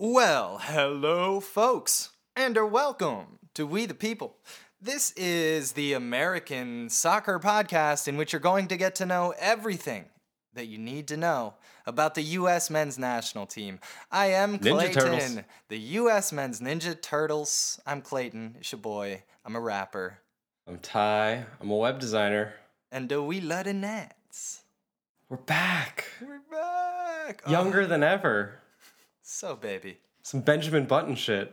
Well, hello, folks, and are welcome to We the People. This is the American soccer podcast in which you're going to get to know everything that you need to know about the U.S. men's national team. I am Ninja Clayton, Turtles. the U.S. men's Ninja Turtles. I'm Clayton, it's your boy. I'm a rapper. I'm Ty. I'm a web designer. And do we love the Nets. We're back. We're back. Oh, Younger than ever. So, baby. Some Benjamin Button shit.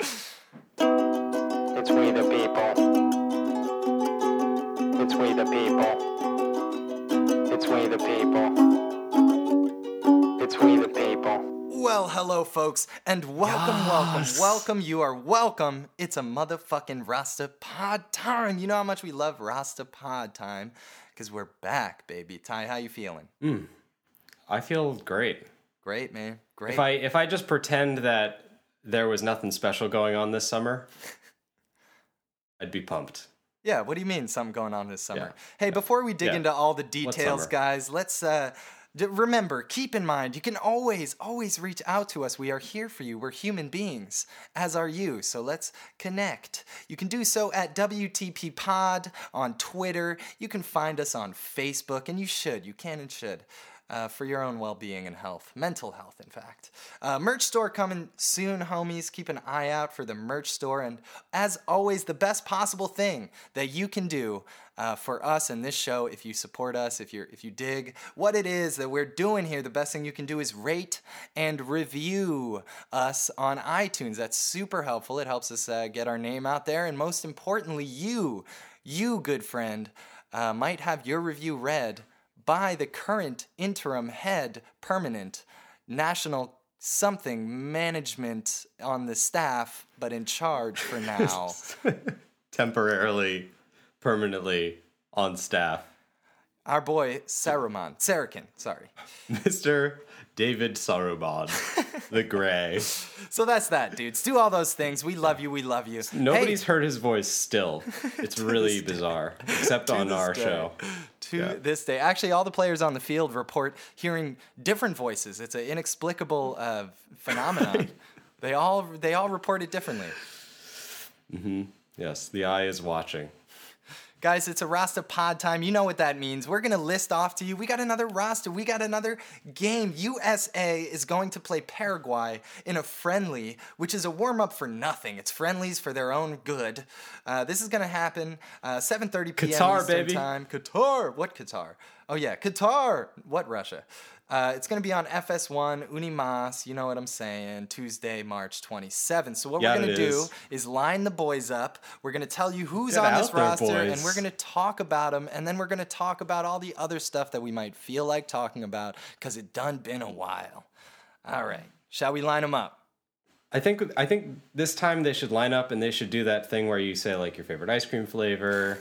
It's we the people. It's we the people. It's we the people. It's we the people. Well, hello, folks, and welcome, welcome, Yes. welcome. You are welcome. It's a motherfucking Rasta Pod time. You know how much we love Rasta Pod time because we're back, baby. Ty, how you feeling? Hmm. I feel great. Great, man. Great. If I if I just pretend that there was nothing special going on this summer, I'd be pumped. Yeah, what do you mean something going on this summer? Yeah. Hey, before we dig Yeah. into all the details, guys, let's uh remember, keep in mind, you can always always reach out to us. We are here for you. We're human beings, as are you. So let's connect. You can do so at WTP Pod on Twitter. You can find us on Facebook, and you should. You can and should. Uh, for your own well-being and health, mental health, in fact. Uh, merch store coming soon, homies. Keep an eye out for the merch store. And as always, the best possible thing that you can do uh, for us and this show, if you support us, if you're if you dig what it is that we're doing here, the best thing you can do is rate and review us on iTunes. That's super helpful. It helps us uh, get our name out there, and most importantly, you, you good friend, uh, might have your review read by the current interim head permanent national something management on the staff but in charge for now Temporarily, permanently on staff. our boy Saruman Sarachan sorry Mr. David Saruman, the Gray. so that's that dudes do all those things we love you we love you Nobody's Hey, heard his voice still. It's really bizarre, except on our day. show. To Yeah. this day. Actually all the players on the field report hearing different voices. It's an inexplicable uh, phenomenon. They all they all report it differently. Yes, the eye is watching. Guys, it's a Rasta pod time. You know what that means. We're going to list off to you. We got another Rasta. We got another game. USA is going to play Paraguay in a friendly, which is a warm up for nothing. It's friendlies for their own good. Uh, this is going to happen uh, 7:30 p.m. Qatar, Eastern baby. time. Qatar. What Qatar? Oh yeah, Qatar. What Russia? Uh, it's going to be on FS1 Unimas. You know what I'm saying? Tuesday, March 27th. So what Yeah, we're going to do is. line the boys up. We're going to tell you who's Get on this there, roster, and we're going to talk about them, and then we're going to talk about all the other stuff that we might feel like talking about because it done been a while. All right, shall we line them up? I think I think this time they should line up and they should do that thing where you say like your favorite ice cream flavor,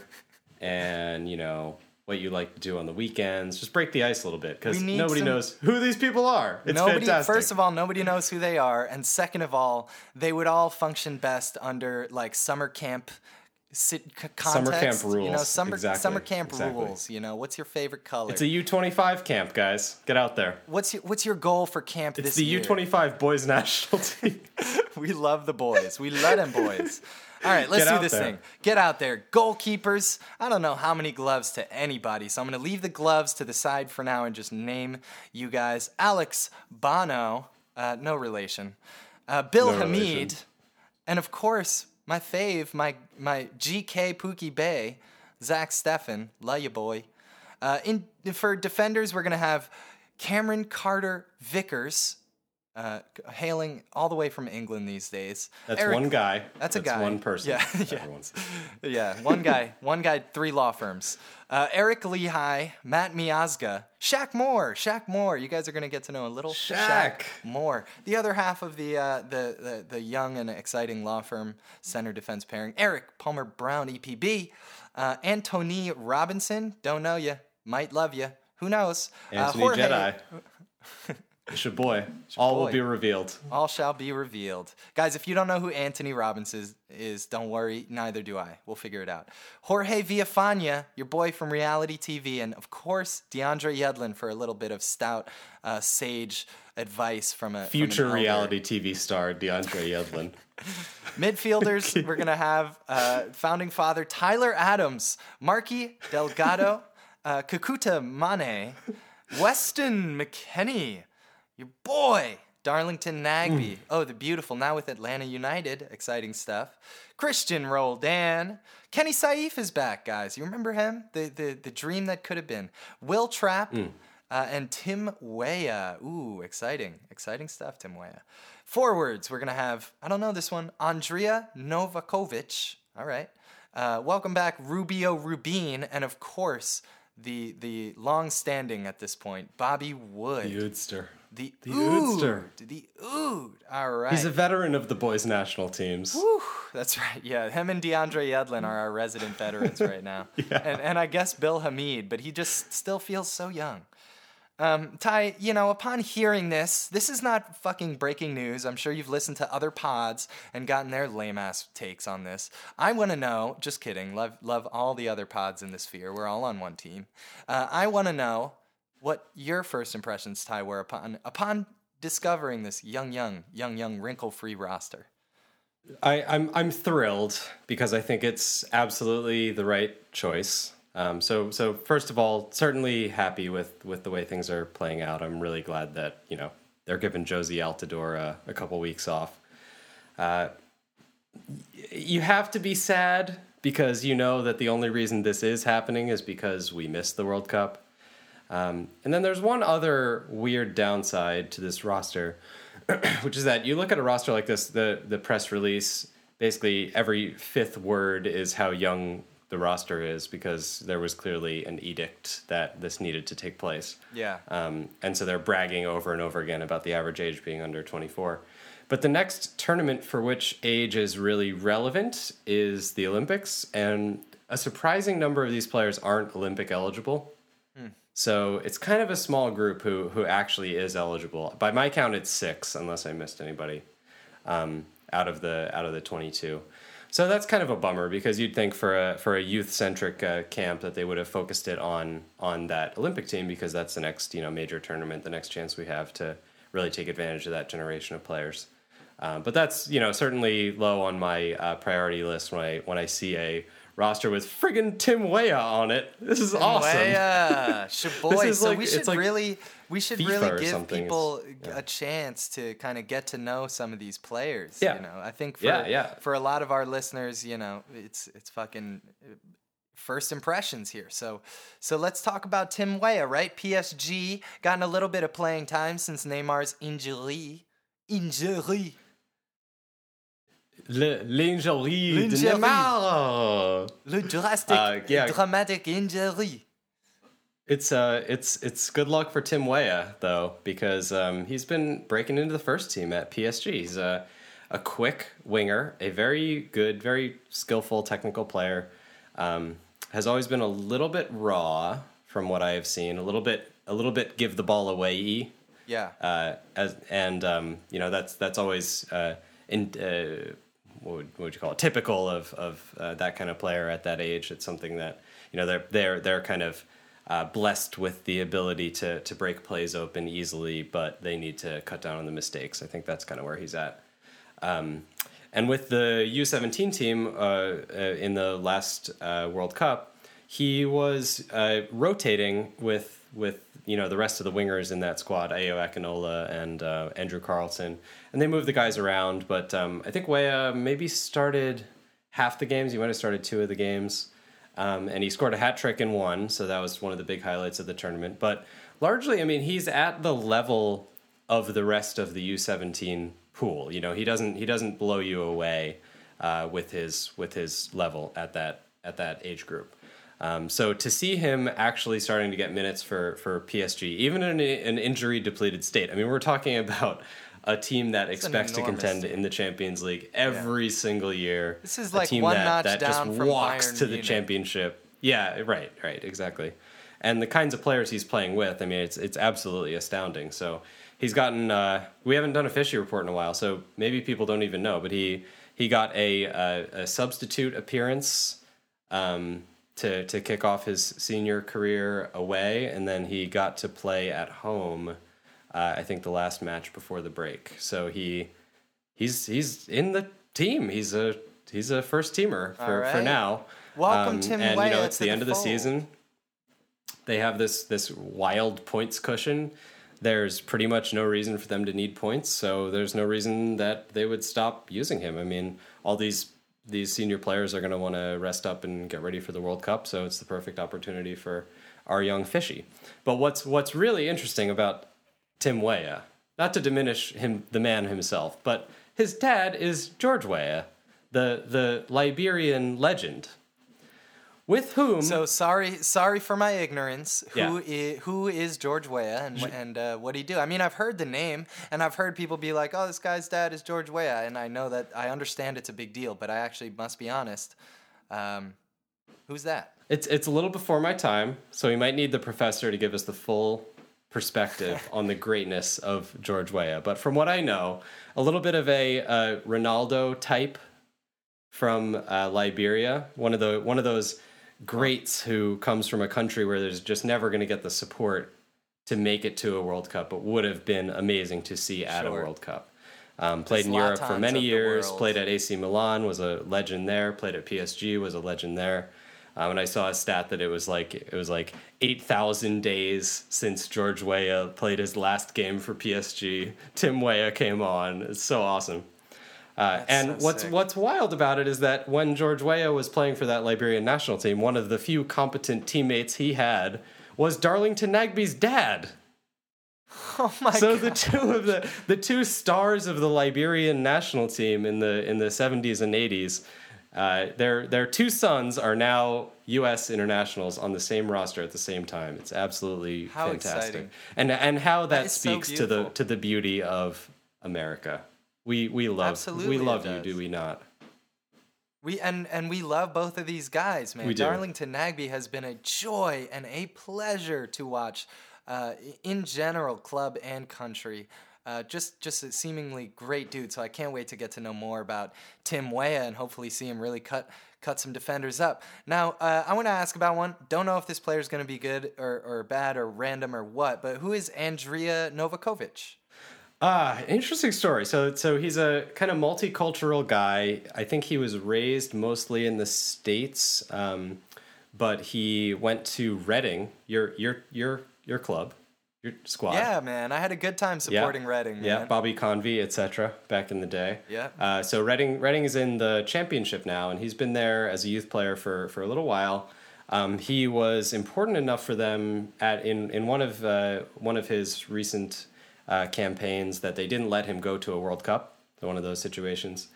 and you know what you like to do on the weekends. Just break the ice a little bit because nobody some- knows who these people are. It's nobody. fantastic. First of all, nobody knows who they are, and second of all, they would all function best under like summer camp. Sit, c- Summer camp context, You know, rules. summer Exactly, summer camp exactly. rules. You know, what's your favorite color? it's a U twenty five camp, guys. Get out there. what's your What's your goal for camp this year? It's the? U twenty five boys national team. we love the boys. We love them boys. All right, let's Get do this there. thing. Get out there. Goalkeepers. I don't know how many gloves to anybody, so I'm going to leave the gloves to the side for now and just name you guys. Alex Bono, uh, no relation. Uh, Bill No Hamid, relation. and of course my fave, my my GK Pookie Bay, Zack Steffen. Love you, boy. Uh, in for defenders, we're gonna have Cameron Carter Vickers, uh, hailing all the way from England these days. That's Eric- one guy. That's a guy. One person. Yeah, yeah. Yeah, one guy, one guy, three law firms. Uh, Eric Lichaj, Matt Miazga, Shaq Moore, Shaq Moore. You guys are gonna get to know a little Shaq. Moore. The other half of the, uh, the the the young and exciting law firm center defense pairing. Eric Palmer Brown, EPB. Uh, Antonee Robinson, don't know you, might love you. Who knows? Antonee uh, Jorge- Jedi. It's your boy. All boy. will be revealed. All shall be revealed. Guys, if you don't know who Antonee Robinson is, is, don't worry, neither do I. We'll figure it out. Jorge Villafana, your boy from reality TV, and of course, DeAndre Yedlin for a little bit of stout, uh, sage advice from a Future elder. reality TV star DeAndre Yedlin. Midfielders, we're going to have uh, founding father Tyler Adams, Marky Delgado, uh, Kakuta Mane, Weston McKennie, your boy, Darlington Nagbe. Oh, the beautiful, now with Atlanta United. Exciting stuff. Cristian Roldan. Kenny Saief is back, guys. You remember him? The, the, the dream that could have been. Wil Trapp. Uh, and Tim Weah. Ooh, exciting. Exciting stuff, Tim Weah. Forwards, we're going to have, I don't know this one, Andrija Novakovich. All right. Uh, welcome back, Rubio Rubin. And of course, the the long standing at this point, Bobby Wood. The Oodster. The, the Ood. Oodster. The Ood. All right. He's a veteran of the boys' national teams. Whew, that's right. Yeah, him and DeAndre Yedlin are our resident veterans right now. And and I guess Bill Hamid, but he just still feels so young. Um, Ty, you know, upon hearing this, this is not fucking breaking news. I'm sure you've listened to other pods and gotten their lame ass takes on this. I want to know. Just kidding. Love love all the other pods in the sphere. We're all on one team. Uh, I want to know what your first impressions, Ty, were upon upon discovering this young, young, young, young, wrinkle-free roster. I, I'm I'm thrilled because I think it's absolutely the right choice. Um, so so first of all, certainly happy with with the way things are playing out. I'm really glad that you know they're giving Jozy Altidore a, a couple weeks off. Uh, you have to be sad because you know that the only reason this is happening is because we missed the World Cup. Um, and then there's one other weird downside to this roster, which is that you look at a roster like this, the the press release, basically every fifth word is how young the roster is because there was clearly an edict that this needed to take place. Yeah. Um, and so they're bragging over and over again about the average age being under 24. But the next tournament for which age is really relevant is the Olympics, and a surprising number of these players aren't Olympic eligible. So it's kind of a small group who who actually is eligible. By my count, it's six, unless I missed anybody um, out of the out of the 22. So that's kind of a bummer because you'd think for a for a youth centric uh, camp that they would have focused it on on that Olympic team because that's the next you know major tournament, the next chance we have to really take advantage of that generation of players. Um, but that's you know certainly low on my uh, priority list when I when I see a roster with friggin' Tim Weah on it. This is awesome. Yeah, boy. is so like- we should like really we should FIFA really give people yeah. a chance to kind of get to know some of these players. Yeah. You know, I think for Yeah, yeah. for a lot of our listeners, you know, it's it's fucking uh, first impressions here. So so let's talk about Tim Weah, right? PSG gotten a little bit of playing time since Neymar's injury. Injury. Le- L'injury L'injury. Neymar. Le drastic, Uh, yeah. dramatic injury. It's uh, it's it's good luck for Tim Weah though because um, he's been breaking into the first team at PSG. He's a a quick winger, a very good, very skillful technical player. Um, has always been a little bit raw from what I have seen. A little bit, a little bit give the ball away. Yeah. Uh, as and um, you know that's that's always uh, in. Uh, what would, what would you call it? Typical of of uh, that kind of player at that age. It's something that you know they're they're they're kind of uh, blessed with the ability to to break plays open easily, but they need to cut down on the mistakes. I think that's kind of where he's at. Um, and with the U17 team uh, uh, in the last uh, World Cup, he was rotating with with you know the rest of the wingers in that squad, Ayo Akinola and uh, Andrew Carleton, and they moved the guys around. But um, I think Weah maybe started half the games. He might have started two of the games, um, and he scored a hat trick in one. So that was one of the big highlights of the tournament. But largely, I mean, he's at the level of the rest of the U17 pool. You know, he doesn't he doesn't blow you away uh, with his with his level at that at that age group. Um, so to see him actually starting to get minutes for for PSG, even in an injury depleted state. I mean, we're talking about a team that expects to contend team. in the Champions League every single year. This is A like team one that, notch that down just from walks Bayern to the Munich. championship. Yeah, right, right, exactly. And the kinds of players he's playing with, I mean, it's it's absolutely astounding. So he's gotten. Uh, we haven't done a fishy report in a while, so maybe people don't even know. But he he got a, a, a substitute appearance um, to to kick off his senior career away, and then he got to play at home. Uh, I think the last match before the break. So he he's he's in the team. He's a he's a first teamer for, for now. Welcome, Tim And you know it's the the end of the fold. season. They have this this wild points cushion. There's pretty much no reason for them to need points, so there's no reason that they would stop using him. I mean, all these these senior players are going to want to rest up and get ready for the World Cup, so it's the perfect opportunity for our young fishy. But what's what's really interesting about Tim Weah, not to diminish him, the man himself, but his dad is George Weah, the the Liberian legend, with whom So sorry, sorry for my ignorance. Who Yeah. is who is George Weah and and uh, what do he do? I mean, I've heard the name and I've heard people be like, "Oh, this guy's dad is George Weah," and I know that I understand it's a big deal, but I actually must be honest. Um, who's that? It's it's a little before my time, so we might need the professor to give us the full perspective on the greatness of George Weah. But from what I know, a little bit of a uh, Ronaldo type from uh, Liberia, one of the one of those greats who comes from a country where there's just never going to get the support to make it to a World Cup, but would have been amazing to see at a World Cup. Um, played in Europe for many years. Played at AC Milan, was a legend there. Played at PSG, was a legend there. Um, and I saw a stat that it was like it was like eight thousand days since George Weah played his last game for PSG. Tim Weah came on. It's so awesome. Uh, and so what's sick. what's wild about it is that when George Weah was playing for that Liberian national team, one of the few competent teammates he had was Darlington Nagbe's dad. Oh my So god! the two of the the two stars of the Liberian national team in the in the 70s and 80s, uh, their their two sons are now U.S. internationals on the same roster at the same time. It's absolutely How fantastic, exciting. and and how that, so speaks to the to the beauty of America. We we love Absolutely we love you, do we not? We and and we love both of these guys, man. We do. Darlington Nagbe has been a joy and a pleasure to watch, uh, in general, club and country. Uh, just just a seemingly great dude. So I can't wait to get to know more about Tim Weah and hopefully see him really cut cut some defenders up. Now uh, I want to ask about one. Don't know if this player is going to be good or, or bad or random or what, but who is Andrija Novakovich? Ah, interesting story. So, so he's a kind of multicultural guy. I think he was raised mostly in the states, um, but he went to Reading, your your your your club, squad. Yeah, man, I had a good time supporting Reading. Man. Yeah, Bobby Convey, etc. Back in the day. Yeah. Uh, so Reading, Reading is in the championship now, and he's been there as a youth player for for a little while. Um, he was important enough for them at in in one of uh, one of his recent uh, campaigns that they didn't let him go to a World Cup. One of those situations.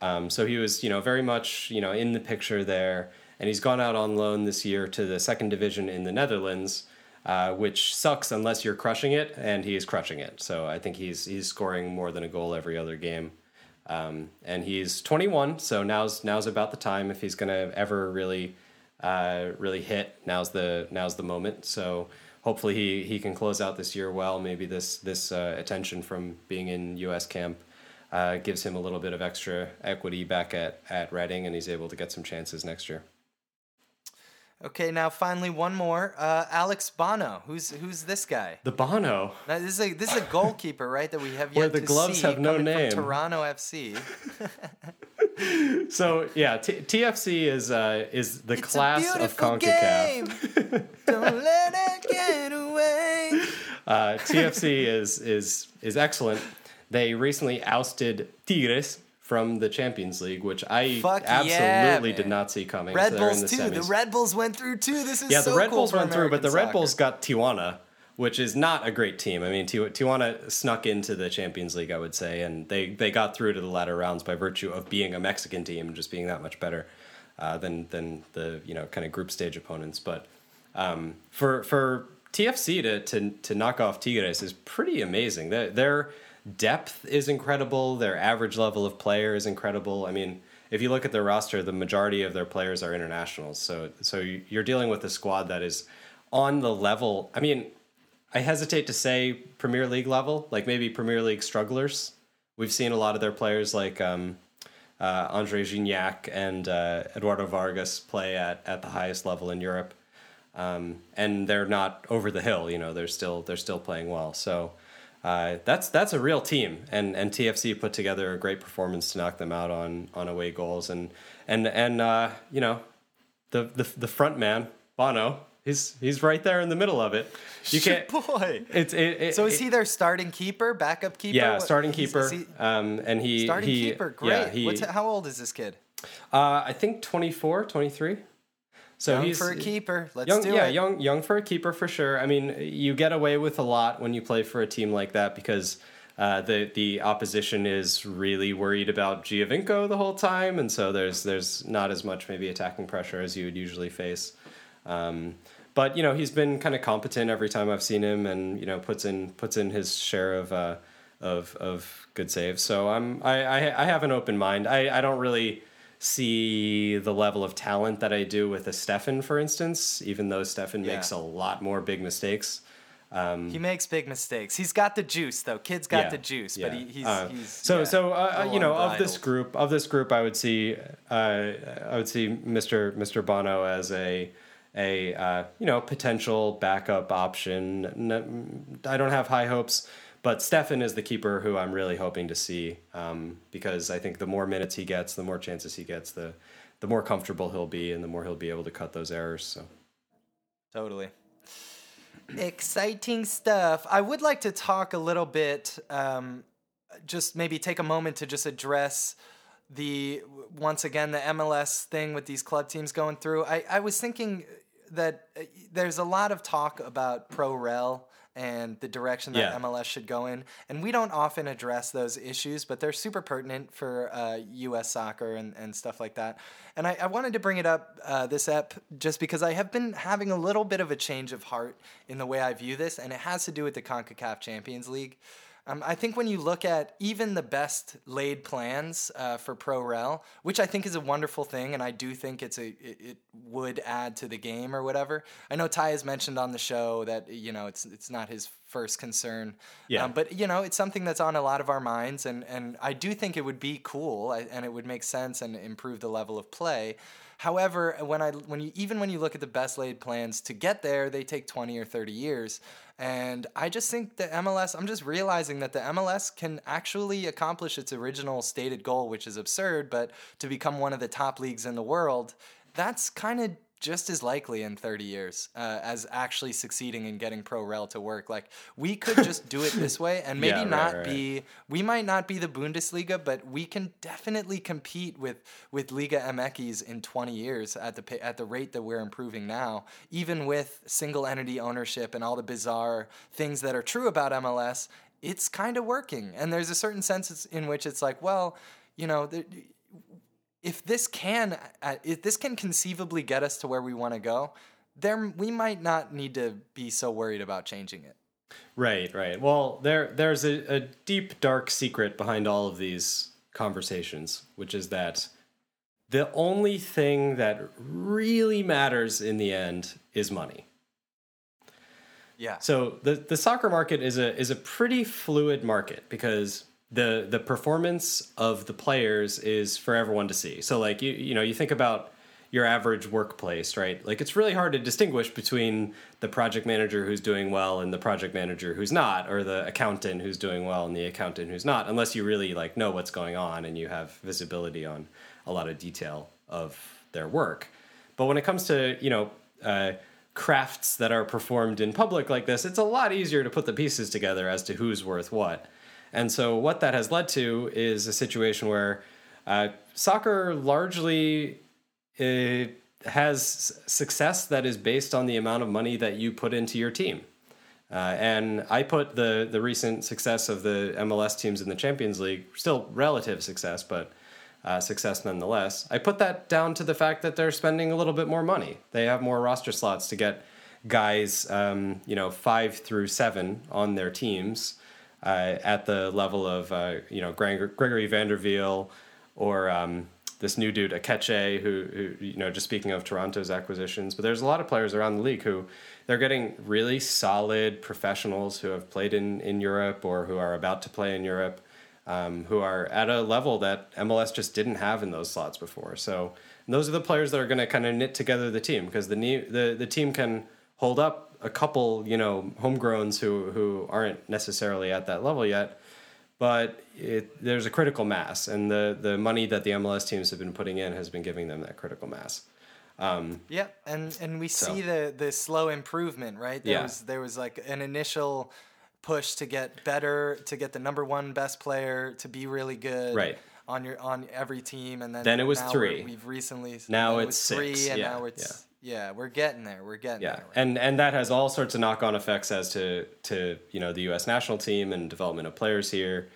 Um, so he was, you know, very much, you know, in the picture there, and he's gone out on loan this year to the second division in the Netherlands, uh, which sucks unless you're crushing it, and he's crushing it. So I think he's he's scoring more than a goal every other game, um, and he's 21. So now's now's about the time if he's gonna ever really uh, really hit. Now's the now's the moment. So hopefully he he can close out this year well. Maybe this this uh, attention from being in U.S. camp uh, gives him a little bit of extra equity back at at Reading, and he's able to get some chances next year. Okay, now finally one more. Uh, Alex Bono. Who's who's this guy? The Bono. Now, this is a this is a goalkeeper, right? That we have yet Where the to gloves see have no name. From Toronto FC. So yeah, T- TFC is uh, is the It's class a of beautiful Concacaf. game. Don't let it get away. Uh, TFC is is is excellent. They recently ousted Tigres from the Champions League, which I Fuck yeah, absolutely did not see coming. Red So they're Bulls the too. The. Red Bulls went through too. This is yeah, so the Red cool Bulls went through, but the American Red Bulls got Tijuana, which is not a great team. I mean, Tijuana snuck into the Champions League, I would say, and they they got through to the latter rounds by virtue of being a Mexican team and just being that much better uh, than than the you know kind of group stage opponents. But um, for for TFC to, to to knock off Tigres is pretty amazing. Their, their depth is incredible. Their average level of player is incredible. I mean, if you look at their roster, the majority of their players are internationals. So so you're dealing with a squad that is on the level. I mean, I hesitate to say Premier League level, like maybe Premier League strugglers. We've seen a lot of their players like um, uh, Andre Gignac and uh, Eduardo Vargas play at, at the highest level in Europe, um, and they're not over the hill. You know, they're still they're still playing well. So uh, that's that's a real team, and and TFC put together a great performance to knock them out on on away goals, and and and uh, you know, the the the front man Bono. He's he's right there in the middle of it. You can't. boy. It's it, it, So is it- he their starting keeper, backup keeper? yeah, starting keeper. he- um, and he starting he, keeper, great. Yeah, he, What's, how old is this kid? uh, I think 24, 23. So Young he's for a keeper. Let's young, do yeah, it. young, young for a keeper for sure. I mean, you get away with a lot when you play for a team like that because uh, the the opposition is really worried about Giovinco the whole time, and so there's there's not as much maybe attacking pressure as you would usually face. Um, but you know, he's been kind of competent every time I've seen him, and you know, puts in puts in his share of uh, of of good saves. So I'm I, I I have an open mind. I I don't really see the level of talent that I do with a Steffen, for instance, even though Steffen Yeah. makes a lot more big mistakes. He makes big mistakes. He's got the juice, though. Kid's got Yeah, the juice, yeah. but he, he's, Uh, he's so yeah, so uh, you know little of this group of this group I would see uh, I would see Mr. Mr. Bono as a a uh, you know potential backup option. I don't have high hopes, but Steffen is the keeper who I'm really hoping to see um, because I think the more minutes he gets, the more chances he gets, the the more comfortable he'll be, and the more he'll be able to cut those errors. So. Totally. Exciting stuff. I would like to talk a little bit, um, just maybe take a moment to just address the, once again, the MLS thing with these club teams going through. I, I was thinking that uh, there's a lot of talk about pro rel and the direction that Yeah. MLS should go in. And we don't often address those issues, but they're super pertinent for uh, U.S. soccer and, and stuff like that. And I, I wanted to bring it up uh, this ep just because I have been having a little bit of a change of heart in the way I view this, and it has to do with the CONCACAF Champions League. Um, I think when you look at even the best laid plans uh, for Pro Rel, which I think is a wonderful thing, and I do think it's a it, it would add to the game or whatever. I know Ty has mentioned on the show that you know it's it's not his first concern, Yeah. um, but you know it's something that's on a lot of our minds, and and I do think it would be cool and it would make sense and improve the level of play. However, when I when you even when you look at the best laid plans to get there, they take 20 or 30 years. And I just think the MLS, I'm just realizing that the MLS can actually accomplish its original stated goal, which is absurd, but to become one of the top leagues in the world, that's kind of just as likely in 30 years uh, as actually succeeding in getting pro rel to work. Like we could just do it this way and maybe Yeah, right, not right. be we might not be the Bundesliga, but we can definitely compete with with Liga MX in 20 years at the at the rate that we're improving now, even with single entity ownership and all the bizarre things that are true about MLS. It's kind of working, and there's a certain sense in which it's like, well, you know. There, if this can uh, if this can conceivably get us to where we want to go, there we might not need to be so worried about changing it. Right, right. Well, there there's a, a deep dark secret behind all of these conversations, which is that the only thing that really matters in the end is money. Yeah. So the the soccer market is a is a pretty fluid market because the the performance of the players is for everyone to see. So like you you know you think about your average workplace, right? Like it's really hard to distinguish between the project manager who's doing well and the project manager who's not, or the accountant who's doing well and the accountant who's not, unless you really like know what's going on and you have visibility on a lot of detail of their work. But when it comes to you know uh, crafts that are performed in public like this, it's a lot easier to put the pieces together as to who's worth what. And so what that has led to is a situation where uh, soccer largely uh, has success that is based on the amount of money that you put into your team. Uh, and I put the the recent success of the MLS teams in the Champions League, still relative success, but uh, success nonetheless. I put that down to the fact that they're spending a little bit more money. They have more roster slots to get guys, um, you know, five through seven on their teams uh, at the level of uh, you know Greg- Gregory van der Wiel or um, this new dude Aketxe, who, who you know just speaking of Toronto's acquisitions, but there's a lot of players around the league who they're getting really solid professionals who have played in in Europe or who are about to play in Europe. um, who are at a level that MLS just didn't have in those slots before. So those are the players that are going to kind of knit together the team because the, the the team can hold up a couple, you know, homegrowns who who aren't necessarily at that level yet. But it, there's a critical mass, and the, the money that the MLS teams have been putting in has been giving them that critical mass. Um, yeah, and and we So- see the the slow improvement, right? There Yeah. was there was like an initial push to get better, to get the number one best player to be really good, Right. On your on every team, and then Then it was three. we're- We've recently Now it's three, six, and yeah, now it's yeah. We're getting there. We're getting Yeah, there. right? and and that has all sorts of knock on effects as to to you know the U.S. national team and development of players here,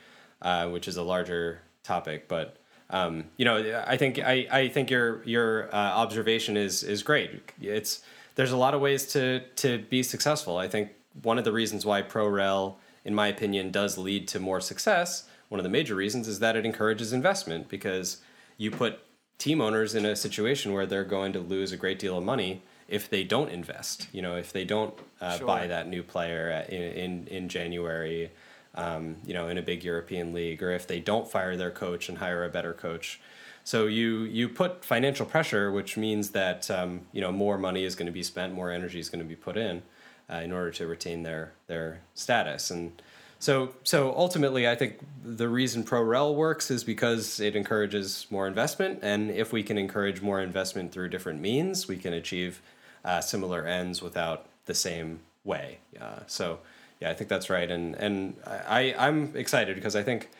uh, which is a larger topic. But um, you know, I think I, I think your your uh, observation is is great. It's there's a lot of ways to to be successful. I think one of the reasons why pro rel, in my opinion, does lead to more success. One of the major reasons is that it encourages investment because you put team owners in a situation where they're going to lose a great deal of money if they don't invest. You know, if they don't uh, Sure. buy that new player at- in in, in January, um, you know, in a big European league, or if they don't fire their coach and hire a better coach. So you you put financial pressure, which means that um, you know more money is going to be spent, more energy is going to be put in, uh, in order to retain their their status and. So, so ultimately, I think the reason ProRel works is because it encourages more investment, and if we can encourage more investment through different means, we can achieve uh, similar ends without the same way. Uh, so, yeah, I think that's right, and and I I'm excited because I think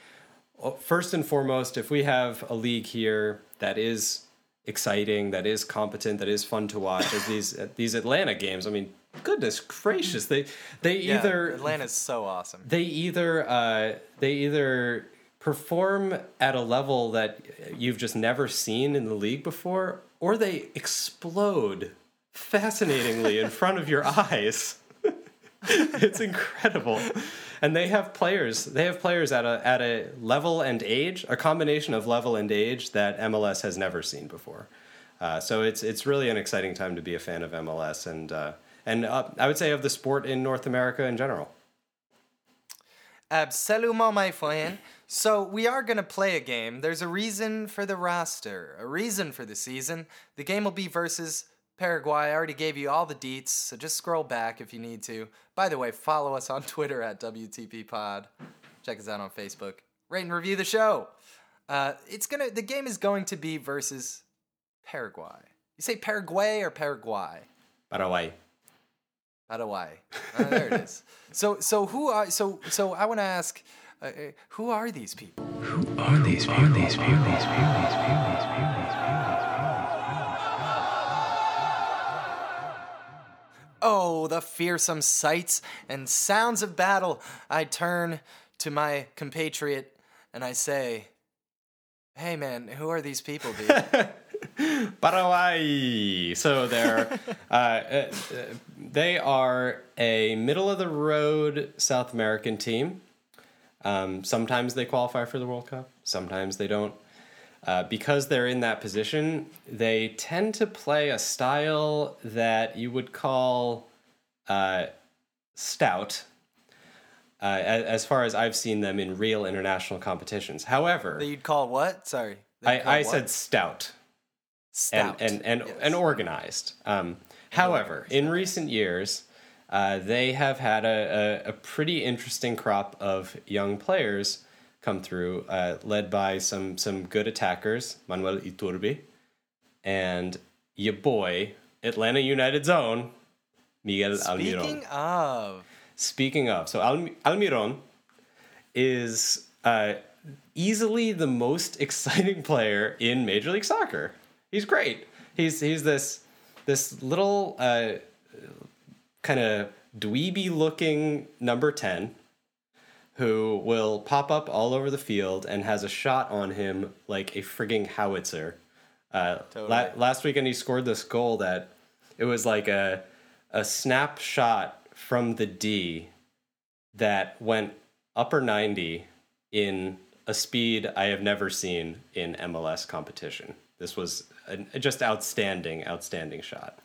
uh, first and foremost, if we have a league here that is exciting, that is competent, that is fun to watch, as these these Atlanta games, I mean, goodness gracious, they they yeah, either Atlanta's so awesome. they either uh, they either perform at a level that you've just never seen in the league before, or they explode fascinatingly in front of your eyes. it's incredible, and they have players. They have players at a at a level and age, a combination of level and age that MLS has never seen before. Uh, so it's it's really an exciting time to be a fan of MLS and uh, and uh, I would say of the sport in North America in general. Absolument, my friend. So we are gonna play a game. There's a reason for the roster, a reason for the season. The game will be versus Paraguay. I already gave you all the deets, so just scroll back if you need to. By the way, follow us on Twitter at WTP Pod. Check us out on Facebook. Rate and review the show. Uh, it's gonna. The game is going to be versus Paraguay. You say Paraguay or Paraguay? Paraguay. Paraguay. Uh, there it is. So so who are so so I want to ask, uh, uh, who are these people? Who are these people? Are these people? These people? These people? These people? These Oh, the fearsome sights and sounds of battle. I turn to my compatriot and I say, "Hey, man, who are these people, dude?" Paraguay. So they're uh, uh, they are a middle of the road South American team. Um, sometimes they qualify for the World Cup. Sometimes they don't. Uh, because they're in that position, they tend to play a style that you would call uh, stout. Uh, as, as far as I've seen them in real international competitions. However, that you'd call what? Sorry, I, I said stout stout and and and, Yes. and organized. Um, however, in recent years, uh, they have had a, a, a pretty interesting crop of young players come through, uh, led by some some good attackers, Manuel Iturbe, and your boy Atlanta United's own Miguel Almiron. Speaking of, Speaking of, so Alm- Almiron is uh, easily the most exciting player in Major League Soccer. He's great. He's he's this this little uh, kind of dweeby looking number ten who will pop up all over the field and has a shot on him like a frigging howitzer. Uh, Totally. la- last weekend he scored this goal that it was like a a snapshot from the D that went upper 90 in a speed I have never seen in MLS competition. This was just outstanding, outstanding shot.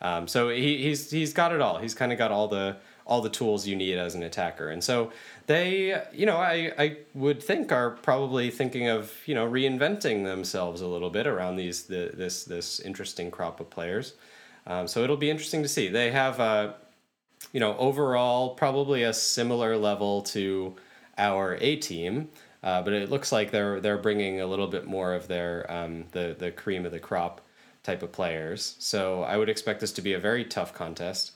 Um, so he, he's he's got it all. He's kind of got all the all the tools you need as an attacker. And so they, you know, I, I would think are probably thinking of, you know, reinventing themselves a little bit around these the, this this interesting crop of players. Um, so it'll be interesting to see. They have, a, you know, overall probably a similar level to our A team, uh, but it looks like they're they're bringing a little bit more of their um, the the cream of the crop type of players. So I would expect this to be a very tough contest.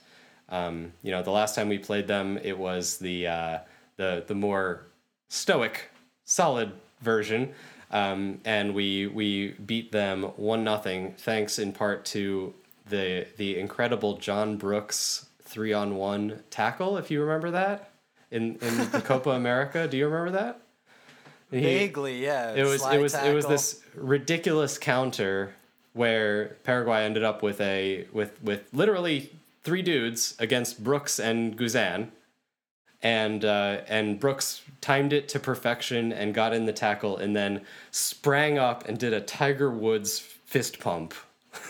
Um, you know, the last time we played them, it was the uh, the the more stoic, solid version, um, and we we beat them one nothing, thanks in part to the the incredible John Brooks three on one tackle. If you remember that in in the Copa America, do you remember that? He- Vaguely, yeah. it was it was it was this ridiculous counter where Paraguay ended up with a with with literally three dudes against Brooks and Guzan. And uh, and Brooks timed it to perfection and got in the tackle and then sprang up and did a Tiger Woods fist pump.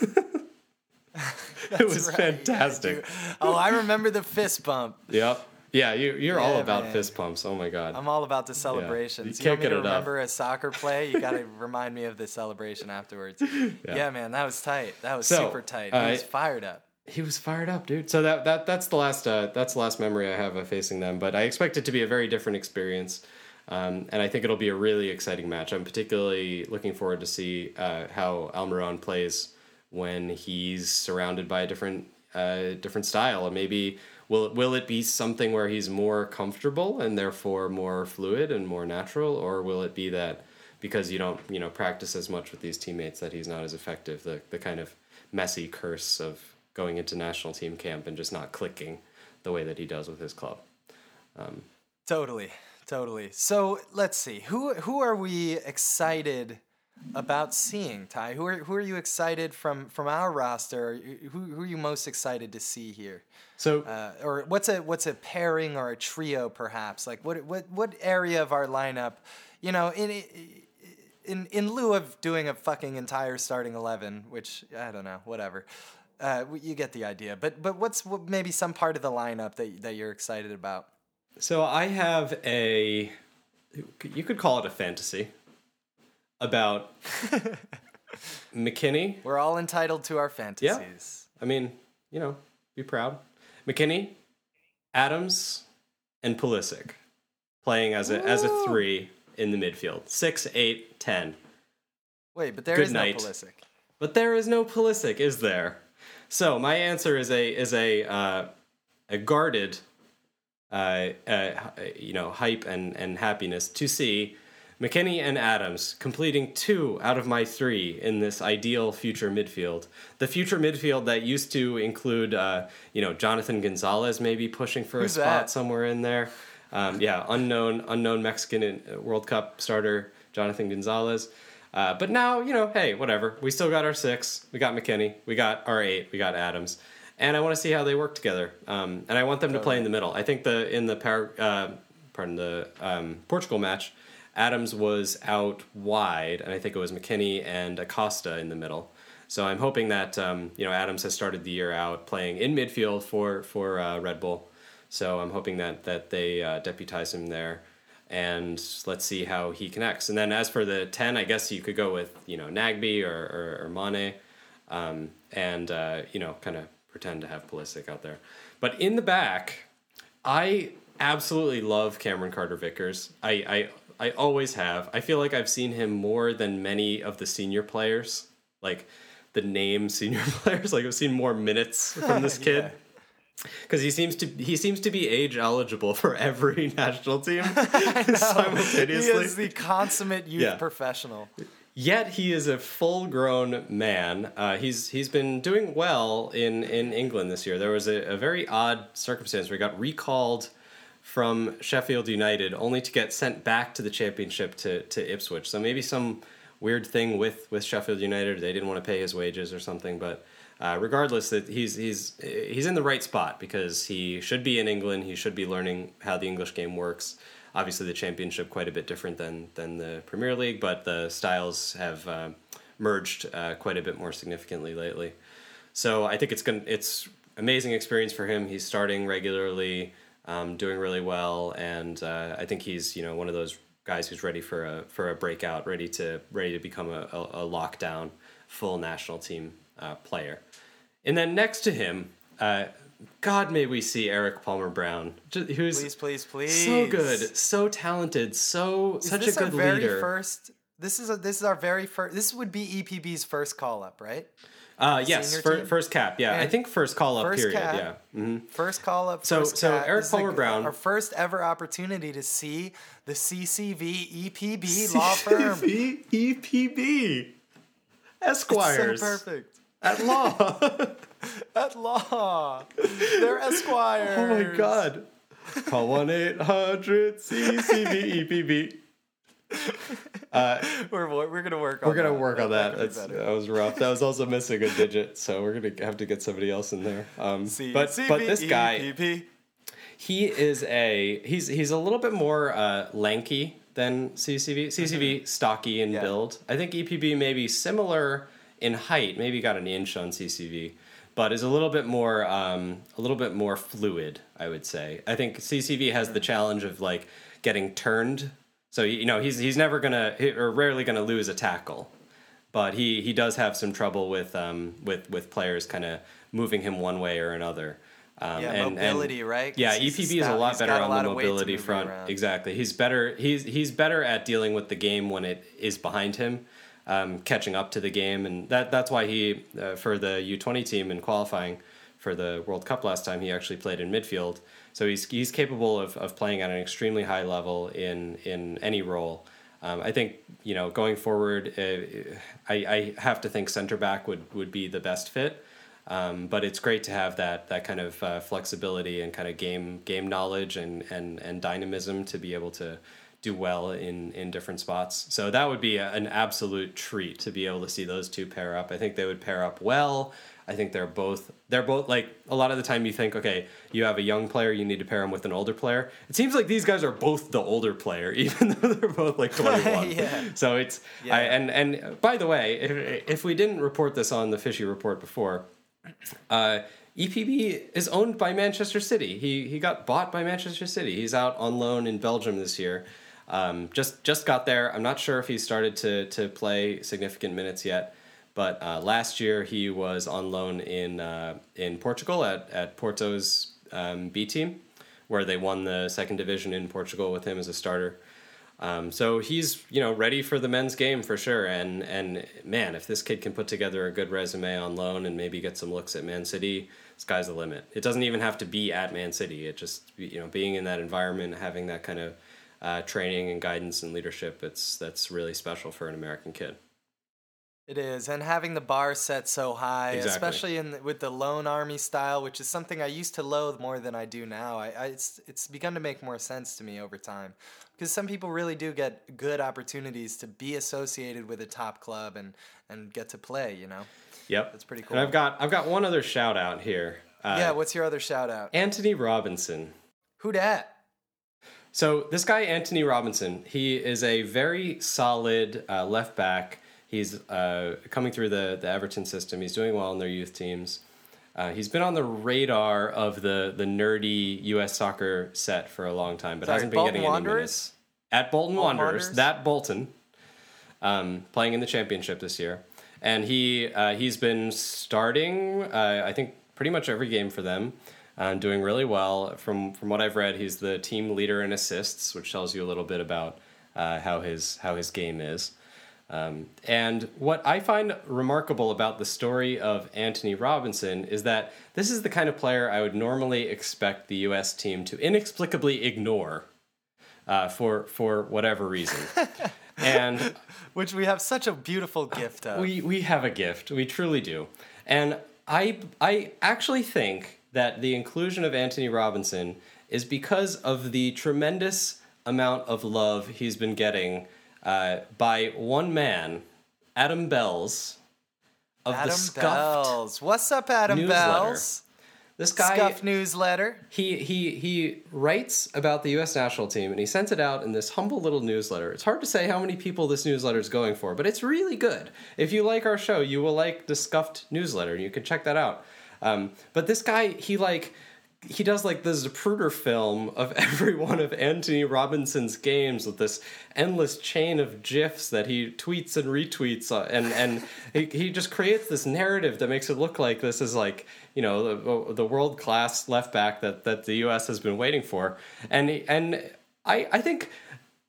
it was Right, fantastic. oh, I remember the fist bump. Yep. Yeah, you you're all about man. fist pumps. Oh my god. I'm all about the celebrations. You You, want can't me to get it up. remember a soccer play? You got to remind me of the celebration afterwards. Yeah. man, that was tight. That was So, super tight. He uh, was fired up. he was fired up, dude. So that that that's the last uh, that's the last memory I have of facing them. But I expect it to be a very different experience, um, and I think it'll be a really exciting match. I'm particularly looking forward to see uh, how Almiron plays when he's surrounded by a different uh, different style, and maybe will it, will it be something where he's more comfortable and therefore more fluid and more natural, or will it be that because you don't you know practice as much with these teammates that he's not as effective? The the kind of messy curse of going into national team camp and just not clicking the way that he does with his club. Um, Totally, totally. So let's see. Who who are we excited about seeing? Ty, who are who are you excited from from our roster? Who who are you most excited to see here? So Uh, or what's a what's a pairing or a trio perhaps? Like what what what area of our lineup? You know, in in in lieu of doing a fucking entire starting eleven, which I don't know, whatever. Uh, you get the idea. But but what's what, maybe some part of the lineup that that you're excited about? So I have a, you could call it a fantasy about McKennie. We're all entitled to our fantasies. Yeah. I mean, you know, be proud. McKennie, Adams, and Pulisic playing as a as a three in the midfield. Six, eight, ten. Wait, but there is Good no night. Pulisic. But there is no Pulisic, is there? So my answer is a is a uh, a guarded, uh, uh, you know, hype and and happiness to see McKennie and Adams completing two out of my three in this ideal future midfield. The future midfield that used to include, uh, you know, Jonathan Gonzalez maybe pushing for Who's a spot that? somewhere in there. Um, yeah, unknown unknown Mexican uh, World Cup starter Jonathan Gonzalez. Uh, but now, you know, hey, whatever. We still got our six. We got McKennie. We got our eight. We got Adams. And I want to see how they work together. Um, and I want them to play in the middle. I think the in the Par- uh, pardon the um, Portugal match, Adams was out wide, and I think it was McKennie and Acosta in the middle. So I'm hoping that um, you know Adams has started the year out playing in midfield for for uh, Red Bull. So I'm hoping that that they uh, deputize him there, and let's see how he connects. And then as for the ten, I guess you could go with you know Nagbe or or, or Mane, um, and uh, you know kind of pretend to have Pulisic out there. But in the back, I absolutely love Cameron Carter Vickers. I, I I always have. I feel like I've seen him more than many of the senior players, like the name senior players. Like I've seen more minutes from this kid. Because he seems to he seems to be age eligible for every national team simultaneously. He is the consummate youth Yeah. professional. Yet he is a full-grown man. Uh, he's he's been doing well in in England this year. There was a, a very odd circumstance where he got recalled from Sheffield United, only to get sent back to the Championship to to Ipswich. So maybe some weird thing with with Sheffield United. They didn't want to pay his wages or something. But uh, regardless, that he's he's he's in the right spot because he should be in England. He should be learning how the English game works obviously the championship quite a bit different than than the Premier League, but the styles have uh, merged uh, quite a bit more significantly lately. So I think it's to it's amazing experience for him. He's starting regularly, um, doing really well, and uh, I think he's you know one of those guys who's ready for a for a breakout, ready to ready to become a, a, a lockdown full national team uh, player. And then next to him, uh, God, may we see Eric Palmer Brown, who's Please, please, please. so good, so talented, so Is such a good our very leader. first? This is a, this is our very first. This would be EPB's first call up, right? Uh, yes, fir- first cap. Yeah, I think first call up first period. cap. Yeah. hmm First call up. So- so cap. Erik like Palmer Brown- our first ever opportunity to see the CCV EPB law firm. EPB. Esquires. so perfect. At law. At law, they're esquires. oh my god. Call 1 800 CCV EPB. We're we're gonna work. on We're gonna that. work on that. be That's, that was rough. That was also missing a digit, so we're gonna have to get somebody else in there. Um, C- but but this guy, he is a he's he's a little bit more uh, lanky than CCV. CCV stocky in Mm-hmm. Yeah. build. I think EPB may be similar in height. Maybe got an inch on CCV, but is a little bit more um, a little bit more fluid. I would say. I think CCV has the challenge of like getting turned. So you know he's he's never gonna or rarely gonna lose a tackle but he he does have some trouble with um with with players kind of moving him one way or another. Um, Yeah, and, mobility, and- right? Yeah, EPB is a lot better on lot the of weight to mobility front. around. Exactly, he's better. He's he's better at dealing with the game when it is behind him, um, catching up to the game, and that that's why he uh, for the U twenty team in qualifying for the World Cup last time he actually played in midfield. So he's he's capable of, of playing at an extremely high level in in any role. Um, I think you know going forward, uh, I, I have to think center back would, would be the best fit. Um, but it's great to have that that kind of uh, flexibility and kind of game game knowledge and, and, and dynamism to be able to do well in, in different spots. So that would be a, an absolute treat to be able to see those two pair up. I think they would pair up well. I think they're both they're both like a lot of the time you think okay you have a young player you need to pair him with an older player. It seems like these guys are both the older player even though they're both like twenty one. Yeah. So it's Yeah. I, and and by the way if, if we didn't report this on the Fishy report before, uh, EPB is owned by Manchester City. He he got bought by Manchester City. He's out on loan in Belgium this year. Um, just just got there. I'm not sure if he started to to play significant minutes yet, but uh, last year he was on loan in uh, in Portugal at at Porto's um, B team, where they won the second division in Portugal with him as a starter. Um, so he's you know ready for the men's game for sure, and and man, if this kid can put together a good resume on loan and maybe get some looks at Man City, sky's the limit. It doesn't even have to be at Man City. It just you know being in that environment, having that kind of uh, training and guidance and leadership, it's that's really special for an American kid. It is, and having the bar set so high, Exactly. especially in the, with the loan army style, which is something I used to loathe more than I do now. I, I it's it's begun to make more sense to me over time, because some people really do get good opportunities to be associated with a top club and and get to play. You know, Yep, That's pretty cool. And. I've got I've got one other shout out here. Uh, yeah. What's your other shout out? Antonee Robinson. Who dat? So this guy Antonee Robinson, he is a very solid uh, left back. He's uh, coming through the the Everton system. He's doing well in their youth teams. Uh, he's been on the radar of the the nerdy U.S. soccer set for a long time, but Sorry, hasn't been Bolton getting any Wanderers? minutes. At Bolton, Bolton Wanderers, Wanderers? that Bolton, um, playing in the championship this year, and he uh, he's been starting. Uh, I think pretty much every game for them, uh, doing really well. From from what I've read, he's the team leader in assists, which tells you a little bit about uh, how his how his game is. Um, and what I find remarkable about the story of Antonee Robinson is that this is the kind of player I would normally expect the U.S. team to inexplicably ignore uh, for for whatever reason. and Which we have such a beautiful gift of. we we have a gift. We truly do. And I I actually think that the inclusion of Antonee Robinson is because of the tremendous amount of love he's been getting uh, by one man, Adam Belz, of Adam the Scuffed. Belz. What's up, Adam newsletter. Belz? This guy Scuff newsletter. he he he writes about the U.S. national team and he sends it out in this humble little newsletter. It's hard to say how many people this newsletter is going for, but it's really good. If you like our show, you will like the Scuffed newsletter, and you can check that out. Um, but this guy, he like he does like the Zapruder film of every one of Antonee Robinson's games with this endless chain of gifs that he tweets and retweets uh, and and he, he just creates this narrative that makes it look like this is like you know the, the world class left back that that the U.S. has been waiting for and and I I think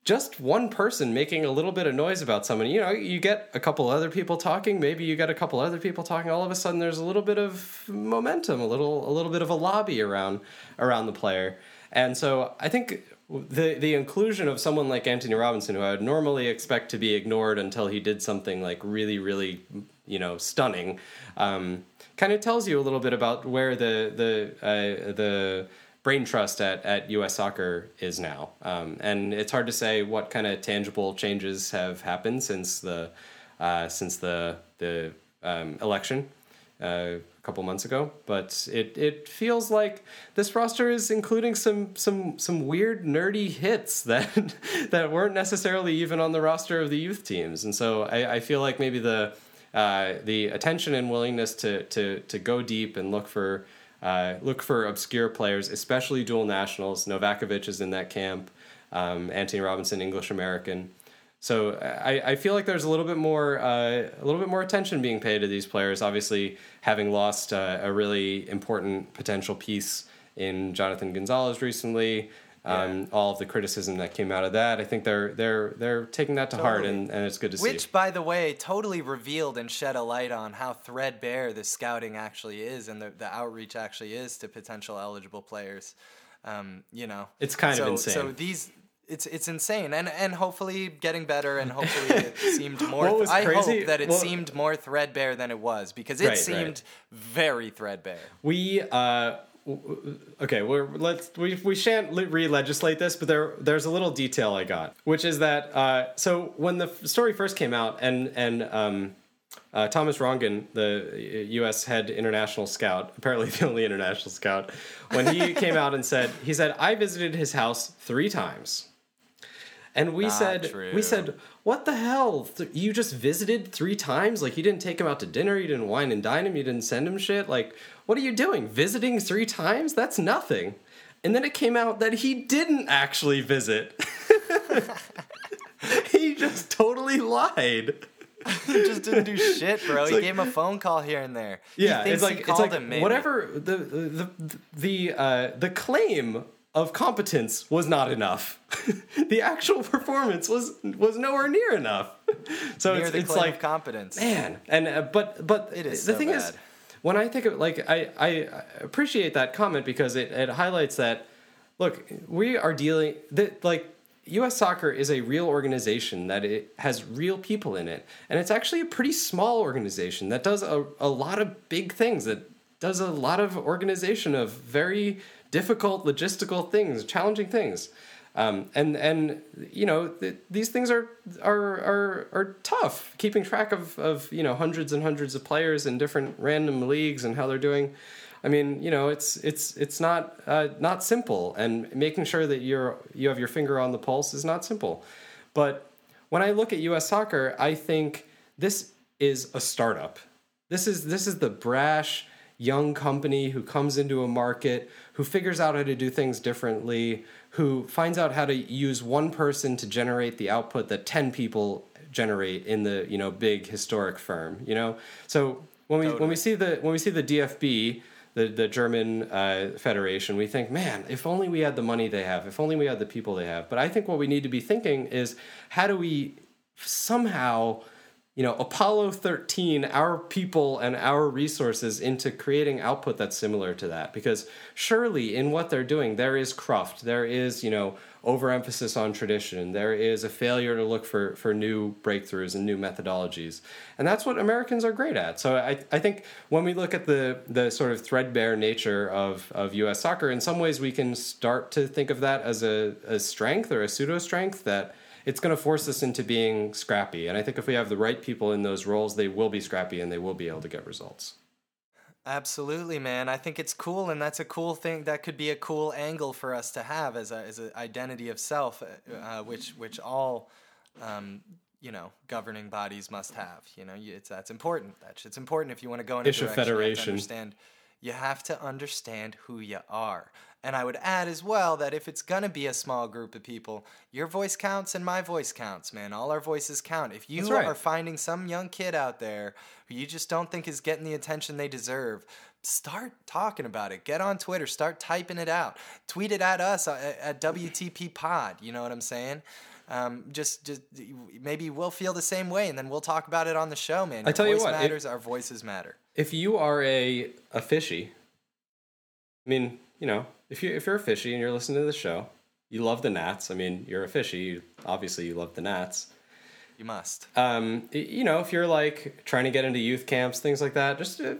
just one person making a little bit of noise about someone. You know, you get a couple other people talking, maybe you get a couple other people talking, all of a sudden there's a little bit of momentum, a little a little bit of a lobby around around the player. And so I think the the inclusion of someone like Antonee Robinson, who I would normally expect to be ignored until he did something like really, really, you know, stunning, um, kind of tells you a little bit about where the the uh, the brain trust at, at U.S. soccer is now. Um, and it's hard to say what kind of tangible changes have happened since the uh, since the the um, election uh, a couple months ago. But it, it feels like this roster is including some some some weird nerdy hits that that weren't necessarily even on the roster of the youth teams. And so I, I feel like maybe the uh, the attention and willingness to to to go deep and look for uh, look for obscure players, especially dual nationals. Novakovich is in that camp. Um, Antonee Robinson, English American. So I, I feel like there's a little bit more uh, a little bit more attention being paid to these players. Obviously, having lost uh, a really important potential piece in Jonathan Gonzalez recently, um, all of the criticism that came out of that, I think they're they're they're taking that to heart, and, and it's good to Which, see. Which, by the way, totally revealed and shed a light on how threadbare the scouting actually is and the, the outreach actually is to potential eligible players. Um, you know, It's kind of insane. So these, it's it's insane, and and hopefully getting better, and hopefully it seemed more. Was I hope that it well- seemed more threadbare than it was because it Right, right. seemed very threadbare. We uh, okay. We're let's we we shan't le- re-legislate this, but there there's a little detail I got, which is that uh, so when the story first came out, and and um, uh, Thomas Rongen, the U.S. head international scout, apparently the only international scout, when he came out and said he said I visited his house three times. And we Not said, true. we said, what the hell? You just visited three times? Like you didn't take him out to dinner, you didn't wine and dine him, you didn't send him shit. Like, what are you doing? Visiting three times? That's nothing. And then it came out that he didn't actually visit. he just totally lied. he just didn't do shit, bro. he like- gave him a phone call here and there. Yeah, he it's like it's like whatever the the the the, uh, the claim of competence was not enough. the actual performance was was nowhere near enough. So Near it's, it's like of competence. man and uh, but but It is the so thing is when i think of like I, I appreciate that comment because it, it highlights that look we are dealing that like us soccer is a real organization that it has real people in it and it's actually a pretty small organization that does a, a lot of big things that does a lot of organization of very difficult logistical things challenging things um, and and you know th- these things are are are are tough. Keeping track of of you know hundreds and hundreds of players in different random leagues and how they're doing. I mean, you know, it's it's it's not uh, not simple, and making sure that you're you have your finger on the pulse is not simple. But when I look at U.S. soccer, I think this is a startup. This is this is the brash young company who comes into a market, who figures out how to do things differently, who finds out how to use one person to generate the output that 10 people generate in the, you know, big historic firm, you know? So when we when we see the when we see the DFB, the the German uh, federation, we think, man, if only we had the money they have, if only we had the people they have. But I think what we need to be thinking is how do we somehow you know apollo 13 our people and our resources into creating output that's similar to that. Because surely in what they're doing there is cruft there is you know overemphasis on tradition there is a failure to look for for new breakthroughs and new methodologies. And that's what americans are great at. So i, I think when we look at the the sort of threadbare nature of of us soccer in some ways we can start to think of that as a, a strength or a pseudo strength that it's going to force us into being scrappy. And I think if we have the right people in those roles, they will be scrappy and they will be able to get results. Absolutely, man. I think it's cool, and that's a cool thing. That could be a cool angle for us to have as a as an identity of self, uh, which which all, um, you know, governing bodies must have. You know, it's that's important. That's it's important if you want to go in a Ish direction. you have to federation. understand. you have to understand who you are. And I would add as well that if it's gonna be a small group of people, your voice counts and my voice counts, man. All our voices count. If you right. are finding some young kid out there who you just don't think is getting the attention they deserve, start talking about it. Get on Twitter, start typing it out. Tweet it at us uh, at WTP Pod. You know what I'm saying? Um, just, just maybe we'll feel the same way, and then we'll talk about it on the show, man. Your tell you what, matters. our voices matter. if you are a a fishy, I mean, you know, if you if you're a fishy and you're listening to the show, you love the Nats. I mean, you're a fishy. You, obviously, you love the Nats. You must. Um, you know, if you're like trying to get into youth camps, things like that, just uh,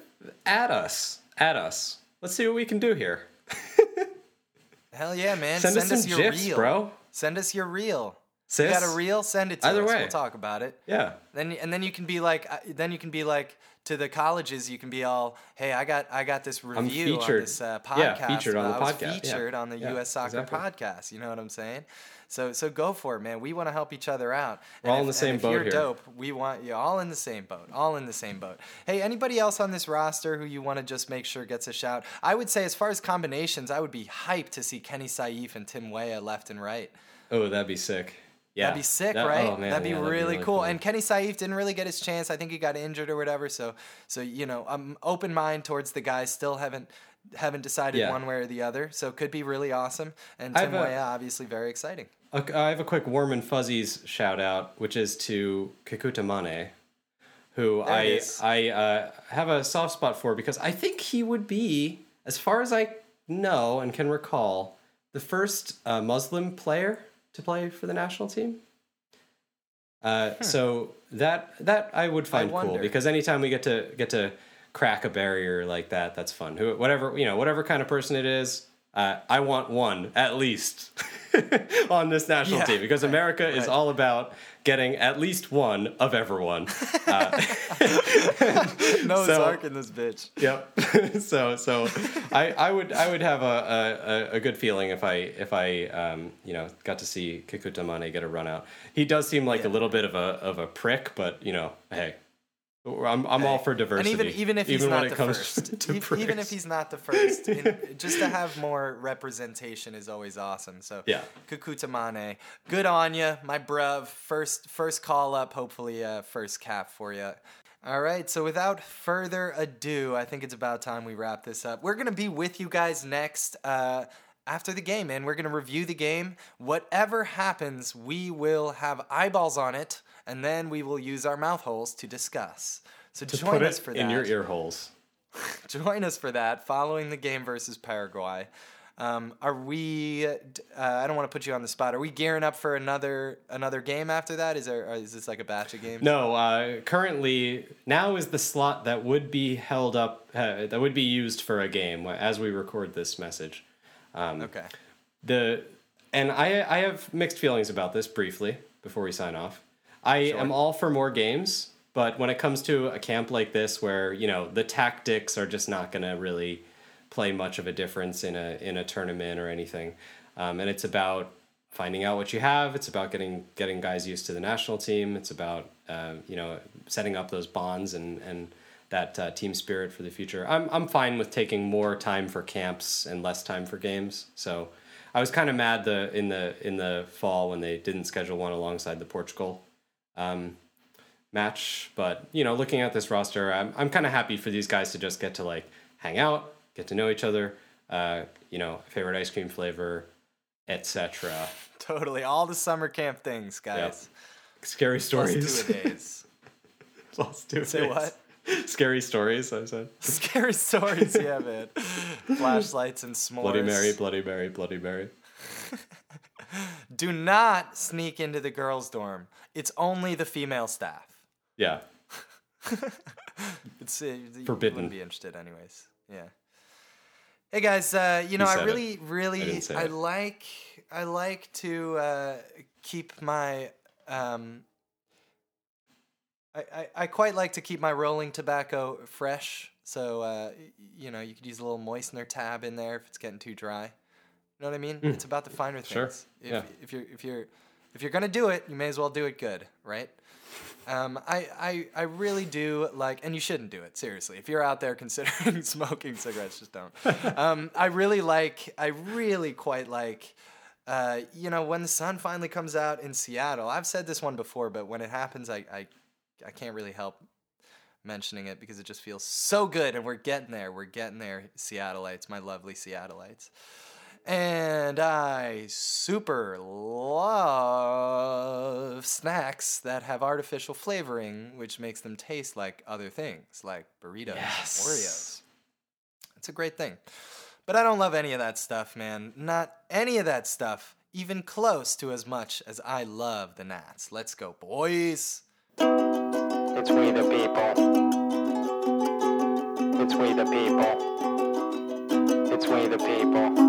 add us. Add us. Let's see what we can do here. Hell yeah, man. Send, us some your gifs, reel. bro. Send us your reel. Sis. You got a reel? Send it to Either us. way. We'll talk about it. Yeah. Then and then you can be like, uh, then you can be like to the colleges. You can be all, hey, I got I got this review on this uh, Yeah, podcast. featured on the I was podcast, yeah. Featured on the Yeah, U.S. Soccer exactly. podcast. You know what I'm saying? So so go for it, man. We want to help each other out. We're And all in if- the and same if boat you're here. dope. We want you all in the same boat. All in the same boat. Hey, anybody else on this roster who you want to just make sure gets a shout? I would say, as far as combinations, I would be hyped to see Kenny Saief and Tim Weah left and right. Oh, that'd be sick. Yeah. That'd be sick, That- right? oh, man, that'd, be yeah, really, cool. And Kenny Saief didn't really get his chance. I think he got injured or whatever. So, so you know, I'm open mind towards the guys. Still haven't haven't decided Yeah. one way or the other. So, it could be really awesome. And Tim a- obviously, very exciting. Okay, I have a quick warm and fuzzies shout out, which is to Kekuta Manneh, who There I. I uh, have a soft spot for because I think he would be, as far as I know and can recall, the first uh, Muslim player to play for the national team. Uh, So that that I would find cool because anytime we get to get to crack a barrier like that, that's fun. Who, whatever you know, whatever kind of person it is, uh, I want one at least on this national Yeah, team because America is right. all about getting at least one of everyone. No So- Zark in this bitch. Yep. so so I, I would I would have a, a, a good feeling if I if I um, you know got to see Kekuta Manneh get a run out. He does seem like a little bit of a of a prick, but you know, hey. I'm, I'm all for diversity. And even even if he's not the first, to even if he's not the first, in, just to have more representation is always awesome. So Yeah. Kekuta Manneh, good on you, my bruv. First first call up, hopefully uh, first cap for you. All right, so without further ado, I think it's about time we wrap this up. We're gonna be with you guys next. Uh, after the game, and we're gonna review the game. Whatever happens, we will have eyeballs on it, and then we will use our mouth holes to discuss. So join put us for that in your ear holes. join us for that following the game versus Paraguay. Um, are we? Uh, I don't want to put you on the spot. Are we gearing up for another another game after that? Is there? Is this like a batch of games? No, uh, currently now is the slot that would be held up uh, that would be used for a game as we record this message. Um, Okay. the and I I have mixed feelings about this briefly before we sign off. I am all for more games, but when it comes to a camp like this where, you know, the tactics are just not going to really play much of a difference in a in a tournament or anything. Um, and it's about finding out what you have. It's about getting getting guys used to the national team. It's about uh, you know setting up those bonds and and that uh, team spirit for the future. I'm I'm fine with taking more time for camps and less time for games. So I was kind of mad the in the in the fall when they didn't schedule one alongside the Portugal um, match. But you know, looking at this roster, I'm I'm kind of happy for these guys to just get to like hang out, get to know each other. Uh, you know, favorite ice cream flavor, etc. Totally. All the summer camp things, guys. Scary stories. two days. Plus two Say days. what? Scary stories. I said. Scary stories, yeah, man. Flashlights and s'mores. Bloody Mary, Bloody Mary, Bloody Mary. Do not sneak into the girls' dorm. It's only the female staff. Yeah. It's uh, you Forbidden. Wouldn't be interested, anyways. Yeah. Hey guys, uh, you know I said it. really, really, I, like, I like to uh, keep my, um, I, I, I quite like to keep my rolling tobacco fresh. So uh, you know you could use a little moistener tab in there if it's getting too dry. You know what I mean? It's about the finer Hmm. Sure. things. If, Yeah. if you're if you're if you're gonna do it, you may as well do it good, right? Um, I, I, I really do like, and you shouldn't do it, seriously. If you're out there considering smoking cigarettes, just don't. um, I really like, I really quite like, uh, you know, when the sun finally comes out in Seattle. I've said this one before, but when it happens, I, I, I can't really help mentioning it because it just feels so good, and we're getting there. We're getting there, Seattleites, my lovely Seattleites. And I super love snacks that have artificial flavoring, which makes them taste like other things, like burritos, Yes. Oreos. It's a great thing. But I don't love any of that stuff, man. Not any of that stuff, even close to as much as I love the Nats. Let's go, boys. It's we the people. It's we the people. It's we the people. It's we the